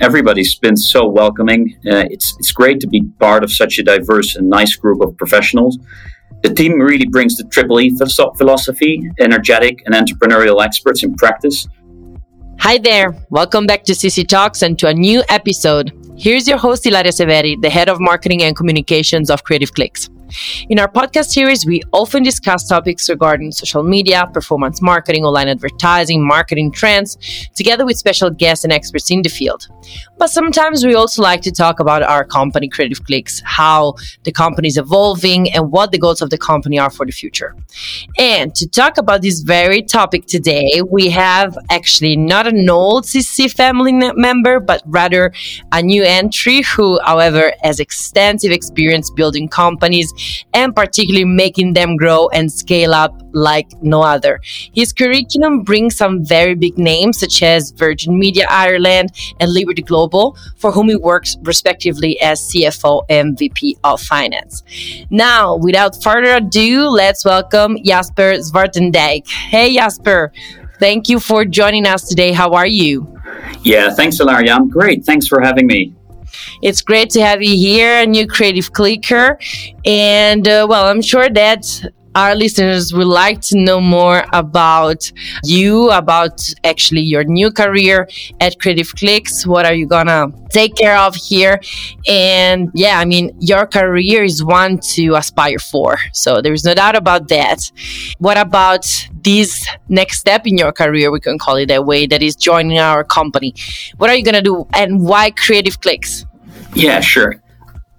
Everybody's been so welcoming. Uh, it's it's great to be part of such a diverse and nice group of professionals. The team really brings the triple E philosophy, energetic and entrepreneurial experts in practice. Hi there, welcome back to CC Talks and to a new episode. Here's your host, Ilaria Severi, the head of marketing and communications of Creative Clicks. In our podcast series, we often discuss topics regarding social media, performance marketing, online advertising, marketing trends, together with special guests and experts in the field. But sometimes we also like to talk about our company, Creative Clicks, how the company is evolving, and what the goals of the company are for the future. And to talk about this very topic today, we have actually not an old CC family member, but rather a new entry who, however, has extensive experience building companies and particularly making them grow and scale up like no other. His curriculum brings some very big names such as Virgin Media Ireland and Liberty Global, for whom he works respectively as CFO and VP of Finance. Now, without further ado, let's welcome Jasper Zwartendijk. Hey, Jasper. Thank you for joining us today. How are you? Yeah, thanks, Ilaria. I'm great. Thanks for having me. It's great to have you here, a new creative clicker. And uh, well, I'm sure that our listeners would like to know more about you, about actually your new career at Creative Clicks. What are you gonna take care of here? And yeah, I mean, your career is one to aspire for. So there's no doubt about that. What about this next step in your career? We can call it that way, that is joining our company. What are you gonna do and why Creative Clicks? Yeah, sure.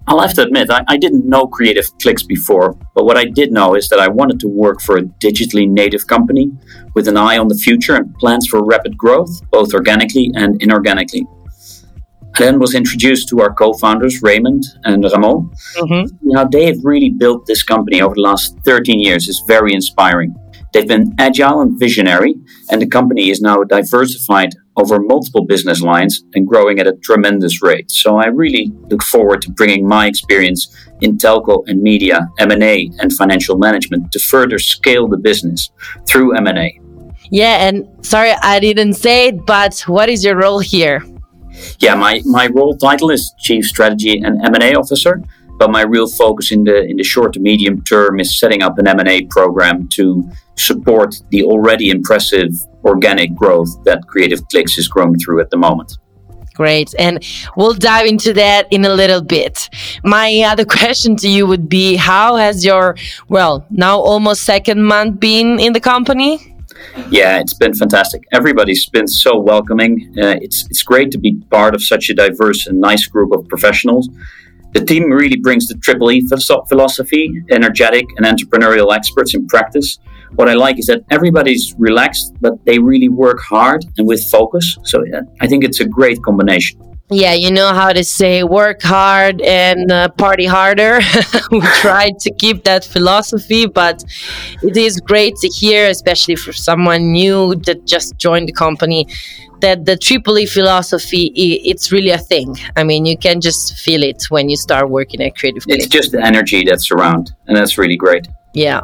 I'll have to admit, I, I, didn't know Creative Clicks before, but what I did know is that I wanted to work for a digitally native company with an eye on the future and plans for rapid growth, both organically and inorganically. I then was introduced to our co founders, Raymond and Ramon. Mm-hmm. Now, they have really built this company over the last 13 years. It's very inspiring. They've been agile and visionary, and the company is now diversified over multiple business lines and growing at a tremendous rate. So I really look forward to bringing my experience in telco and media, M&A, and financial management to further scale the business through M&A. Yeah, and sorry I didn't say it, but what is your role here? Yeah, my, my role title is Chief Strategy and M&A Officer, but my real focus in the in the short to medium term is setting up an M&A program to support the already impressive organic growth that Creative Clicks is growing through at the moment. Great. And we'll dive into that in a little bit. My other question to you would be how has your, well, now almost second month been in the company? Yeah, it's been fantastic. Everybody's been so welcoming. Uh, it's it's great to be part of such a diverse and nice group of professionals. The team really brings the triple E philosophy, energetic and entrepreneurial experts in practice, what I like is that everybody's relaxed, but they really work hard and with focus. So yeah, I think it's a great combination. Yeah, you know how to say work hard and uh, party harder. we try to keep that philosophy, but it is great to hear, especially for someone new that just joined the company, that the triple E philosophy it's really a thing. I mean, you can just feel it when you start working at Creative. It's just the energy that's around, and that's really great. Yeah,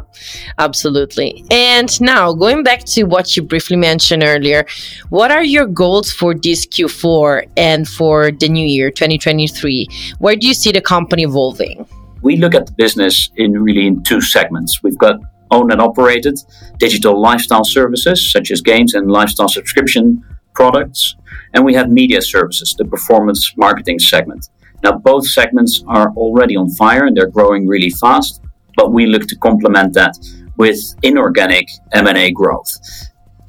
absolutely. And now, going back to what you briefly mentioned earlier, what are your goals for this Q4 and for the new year, 2023? Where do you see the company evolving? We look at the business in really in two segments. We've got owned and operated digital lifestyle services, such as games and lifestyle subscription products. And we have media services, the performance marketing segment. Now, both segments are already on fire and they're growing really fast but we look to complement that with inorganic M&A growth.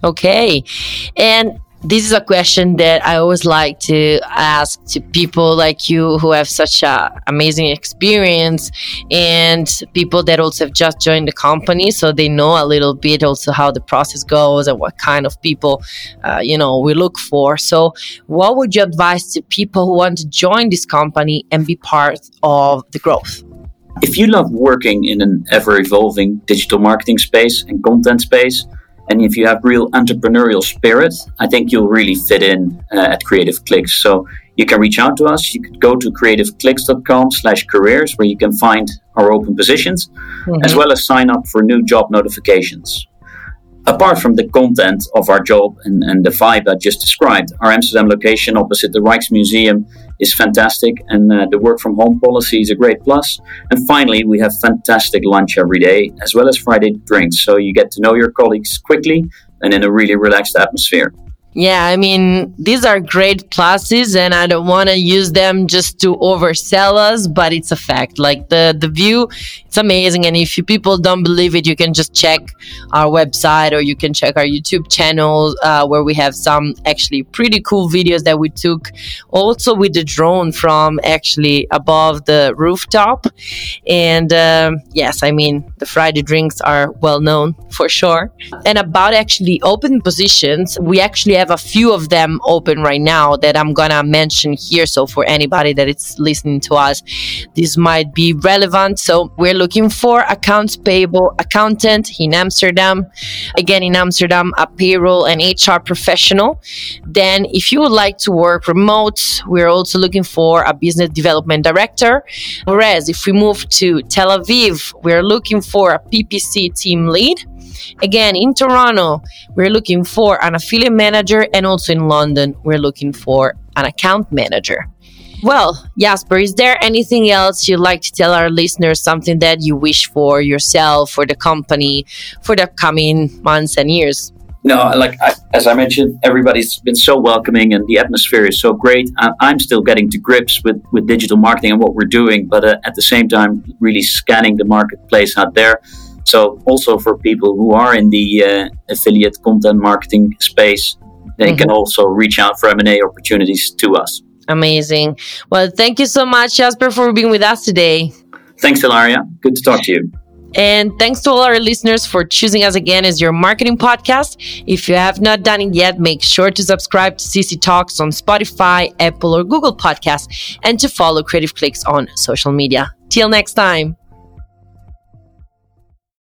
Okay. And this is a question that I always like to ask to people like you who have such a amazing experience and people that also have just joined the company so they know a little bit also how the process goes and what kind of people uh, you know we look for so what would you advise to people who want to join this company and be part of the growth if you love working in an ever evolving digital marketing space and content space, and if you have real entrepreneurial spirit, I think you'll really fit in uh, at Creative Clicks. So you can reach out to us. You could go to creativeclicks.com slash careers where you can find our open positions, mm-hmm. as well as sign up for new job notifications. apart from the content of our job and, and the vibe I just described, our Amsterdam location opposite the Rijksmuseum is fantastic, and uh, the work from home policy is a great plus. And finally, we have fantastic lunch every day, as well as Friday drinks, so you get to know your colleagues quickly and in a really relaxed atmosphere. Yeah, I mean, these are great classes and I don't want to use them just to oversell us, but it's a fact. Like the, the view, it's amazing. And if you people don't believe it, you can just check our website or you can check our YouTube channel uh, where we have some actually pretty cool videos that we took also with the drone from actually above the rooftop. And um, yes, I mean, the Friday drinks are well known for sure. And about actually open positions, we actually have a few of them open right now that I'm gonna mention here. So for anybody that is listening to us, this might be relevant. So we're looking for accounts payable accountant in Amsterdam. Again, in Amsterdam, a payroll and HR professional. Then if you would like to work remote, we're also looking for a business development director. Whereas if we move to Tel Aviv, we're looking for a PPC team lead. Again, in Toronto, we're looking for an affiliate manager, and also in London, we're looking for an account manager. Well, Jasper, is there anything else you'd like to tell our listeners, something that you wish for yourself, for the company, for the coming months and years? No, like I, as I mentioned, everybody's been so welcoming and the atmosphere is so great. I, I'm still getting to grips with, with digital marketing and what we're doing, but uh, at the same time, really scanning the marketplace out there so also for people who are in the uh, affiliate content marketing space, they mm-hmm. can also reach out for M&A opportunities to us. Amazing. Well, thank you so much, Jasper, for being with us today. Thanks, Ilaria. Good to talk to you. And thanks to all our listeners for choosing us again as your marketing podcast. If you have not done it yet, make sure to subscribe to CC Talks on Spotify, Apple, or Google Podcasts, and to follow Creative Clicks on social media. Till next time.